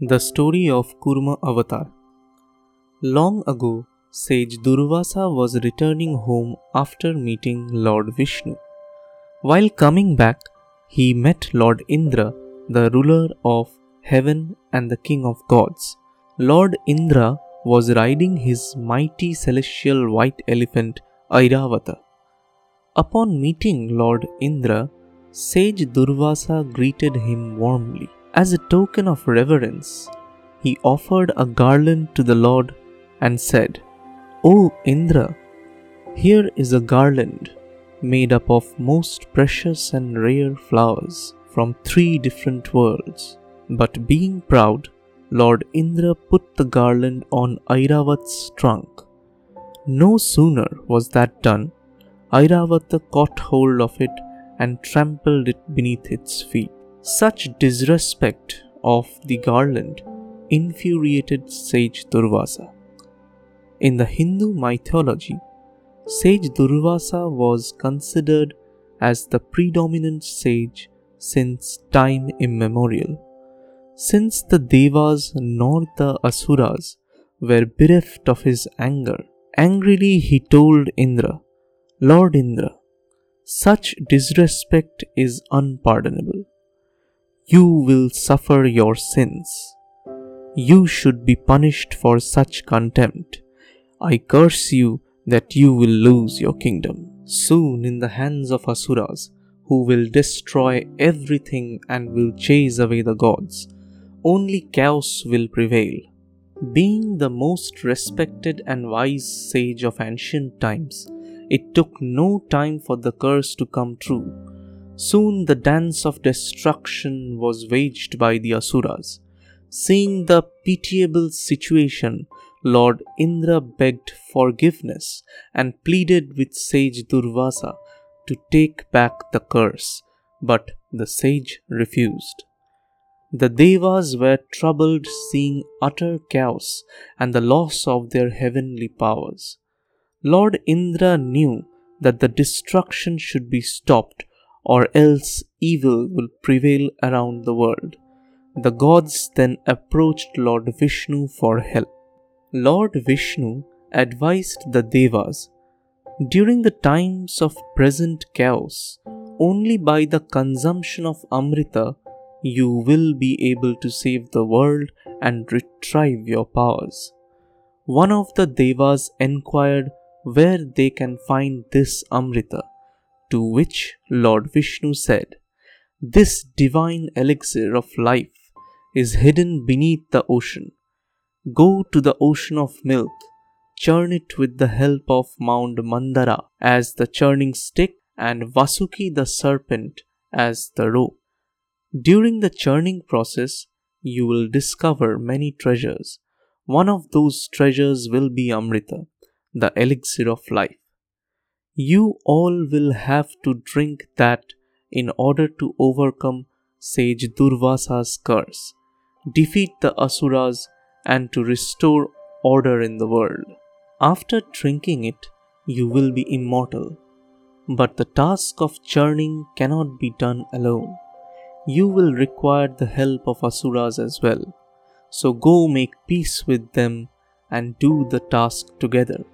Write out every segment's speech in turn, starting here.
The story of Kurma Avatar. Long ago, sage Durvasa was returning home after meeting Lord Vishnu. While coming back, he met Lord Indra, the ruler of heaven and the king of gods. Lord Indra was riding his mighty celestial white elephant Airavata. Upon meeting Lord Indra, sage Durvasa greeted him warmly. As a token of reverence, he offered a garland to the Lord and said, O Indra, here is a garland made up of most precious and rare flowers from three different worlds. But being proud, Lord Indra put the garland on Airavat's trunk. No sooner was that done, Airavata caught hold of it and trampled it beneath its feet. Such disrespect of the garland infuriated sage Durvasa. In the Hindu mythology, sage Durvasa was considered as the predominant sage since time immemorial. Since the Devas nor the Asuras were bereft of his anger, angrily he told Indra, Lord Indra, such disrespect is unpardonable you will suffer your sins. You should be punished for such contempt. I curse you that you will lose your kingdom. Soon in the hands of Asuras, who will destroy everything and will chase away the gods, only chaos will prevail. Being the most respected and wise sage of ancient times, it took no time for the curse to come true Soon the dance of destruction was waged by the Asuras. Seeing the pitiable situation, Lord Indra begged forgiveness and pleaded with sage Durvasa to take back the curse, but the sage refused. The Devas were troubled seeing utter chaos and the loss of their heavenly powers. Lord Indra knew that the destruction should be stopped or else evil will prevail around the world. The gods then approached Lord Vishnu for help. Lord Vishnu advised the Devas during the times of present chaos, only by the consumption of Amrita you will be able to save the world and retrieve your powers. One of the Devas inquired where they can find this Amrita. To which Lord Vishnu said, This divine elixir of life is hidden beneath the ocean. Go to the ocean of milk, churn it with the help of Mount Mandara as the churning stick and Vasuki the serpent as the rope. During the churning process, you will discover many treasures. One of those treasures will be Amrita, the elixir of life. You all will have to drink that in order to overcome sage Durvasa's curse, defeat the Asuras, and to restore order in the world. After drinking it, you will be immortal. But the task of churning cannot be done alone. You will require the help of Asuras as well. So go make peace with them and do the task together.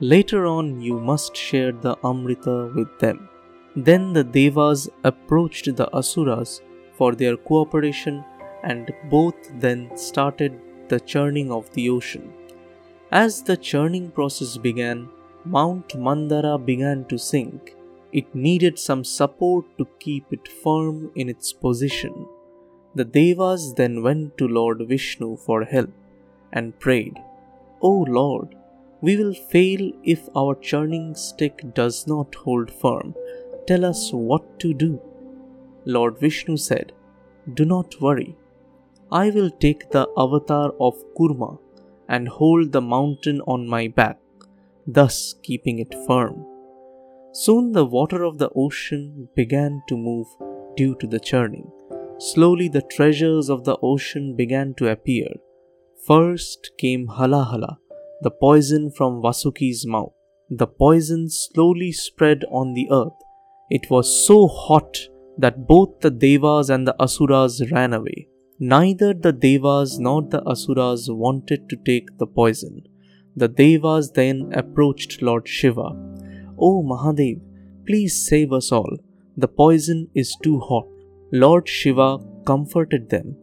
Later on, you must share the Amrita with them. Then the Devas approached the Asuras for their cooperation, and both then started the churning of the ocean. As the churning process began, Mount Mandara began to sink. It needed some support to keep it firm in its position. The Devas then went to Lord Vishnu for help and prayed, O Lord, we will fail if our churning stick does not hold firm. Tell us what to do. Lord Vishnu said, Do not worry. I will take the avatar of Kurma and hold the mountain on my back, thus keeping it firm. Soon the water of the ocean began to move due to the churning. Slowly the treasures of the ocean began to appear. First came Halahala, the poison from Vasuki's mouth. The poison slowly spread on the earth. It was so hot that both the Devas and the Asuras ran away. Neither the Devas nor the Asuras wanted to take the poison. The Devas then approached Lord Shiva. O Mahadev, please save us all. The poison is too hot. Lord Shiva comforted them,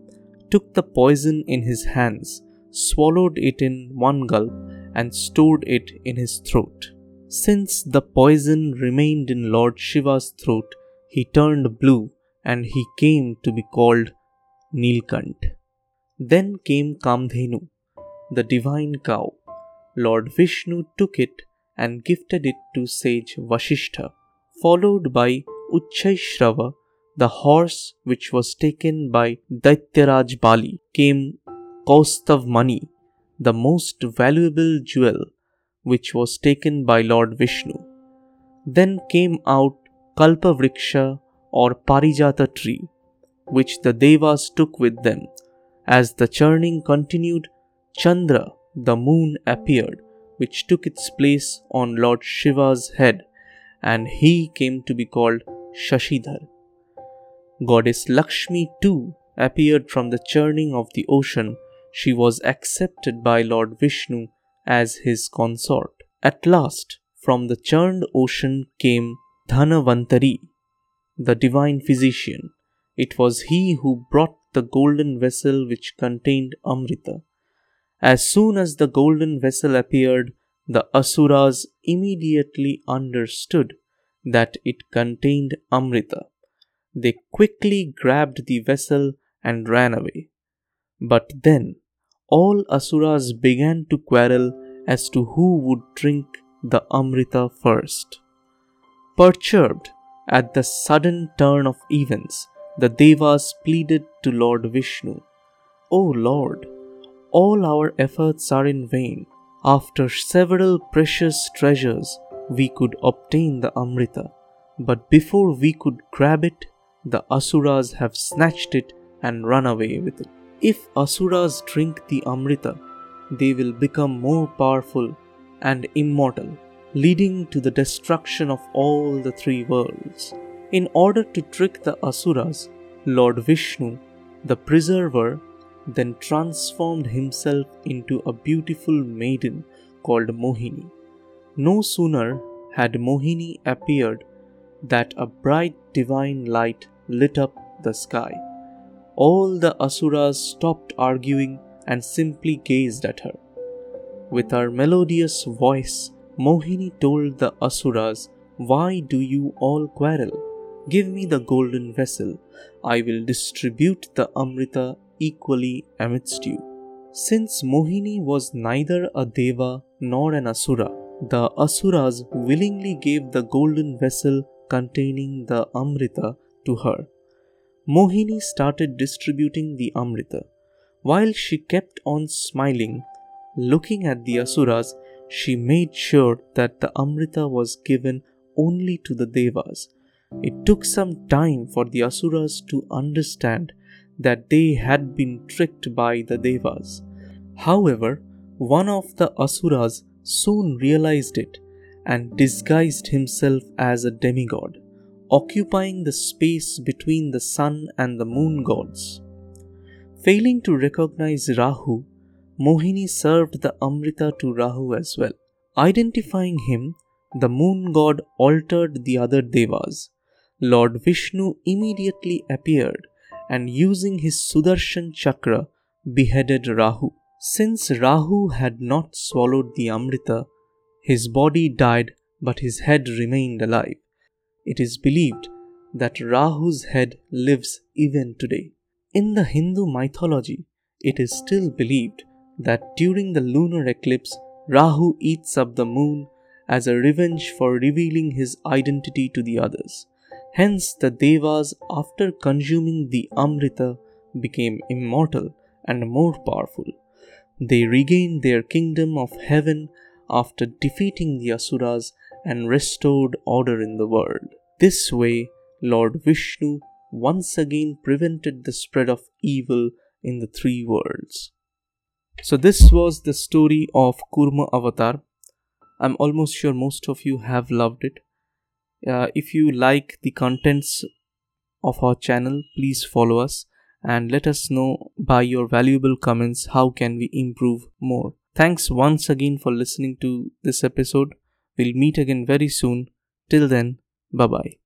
took the poison in his hands, swallowed it in one gulp, and stored it in his throat. Since the poison remained in Lord Shiva's throat, he turned blue and he came to be called Nilkant. Then came Kamdhenu, the divine cow. Lord Vishnu took it and gifted it to sage Vasishtha, followed by Uchchaishrava, the horse which was taken by Daityaraj Bali, came Kaustubh Mani, the most valuable jewel which was taken by Lord Vishnu. Then came out Kalpavriksha or Parijata tree, which the Devas took with them. As the churning continued, Chandra, the moon, appeared, which took its place on Lord Shiva's head, and he came to be called Shashidhar. Goddess Lakshmi too appeared from the churning of the ocean. She was accepted by Lord Vishnu as his consort. At last, from the churned ocean came Dhanavantari, the divine physician. It was he who brought the golden vessel which contained Amrita. As soon as the golden vessel appeared, the Asuras immediately understood that it contained Amrita. They quickly grabbed the vessel and ran away. But then all Asuras began to quarrel as to who would drink the Amrita first. Perturbed at the sudden turn of events, the Devas pleaded to Lord Vishnu, O Lord, all our efforts are in vain. After several precious treasures, we could obtain the Amrita, but before we could grab it, the Asuras have snatched it and run away with it. If Asuras drink the Amrita, they will become more powerful and immortal, leading to the destruction of all the three worlds. In order to trick the Asuras, Lord Vishnu, the preserver, then transformed himself into a beautiful maiden called Mohini. No sooner had Mohini appeared that a bright divine light lit up the sky. All the Asuras stopped arguing and simply gazed at her. With her melodious voice, Mohini told the Asuras, Why do you all quarrel? Give me the golden vessel. I will distribute the Amrita equally amidst you. Since Mohini was neither a Deva nor an Asura, the Asuras willingly gave the golden vessel containing the Amrita to her. Mohini started distributing the Amrita. While she kept on smiling, looking at the Asuras, she made sure that the Amrita was given only to the Devas. It took some time for the Asuras to understand that they had been tricked by the Devas. However, one of the Asuras soon realized it and disguised himself as a demigod occupying the space between the sun and the moon gods. Failing to recognize Rahu, Mohini served the Amrita to Rahu as well. Identifying him, the moon god altered the other devas. Lord Vishnu immediately appeared and using his Sudarshan chakra beheaded Rahu. Since Rahu had not swallowed the Amrita, his body died but his head remained alive. It is believed that Rahu's head lives even today. In the Hindu mythology, it is still believed that during the lunar eclipse, Rahu eats up the moon as a revenge for revealing his identity to the others. Hence, the Devas, after consuming the Amrita, became immortal and more powerful. They regained their kingdom of heaven after defeating the Asuras and restored order in the world. This way, Lord Vishnu once again prevented the spread of evil in the three worlds. So, this was the story of Kurma Avatar. I'm almost sure most of you have loved it. Uh, if you like the contents of our channel, please follow us and let us know by your valuable comments how can we improve more. Thanks once again for listening to this episode. We'll meet again very soon. Till then, bye bye.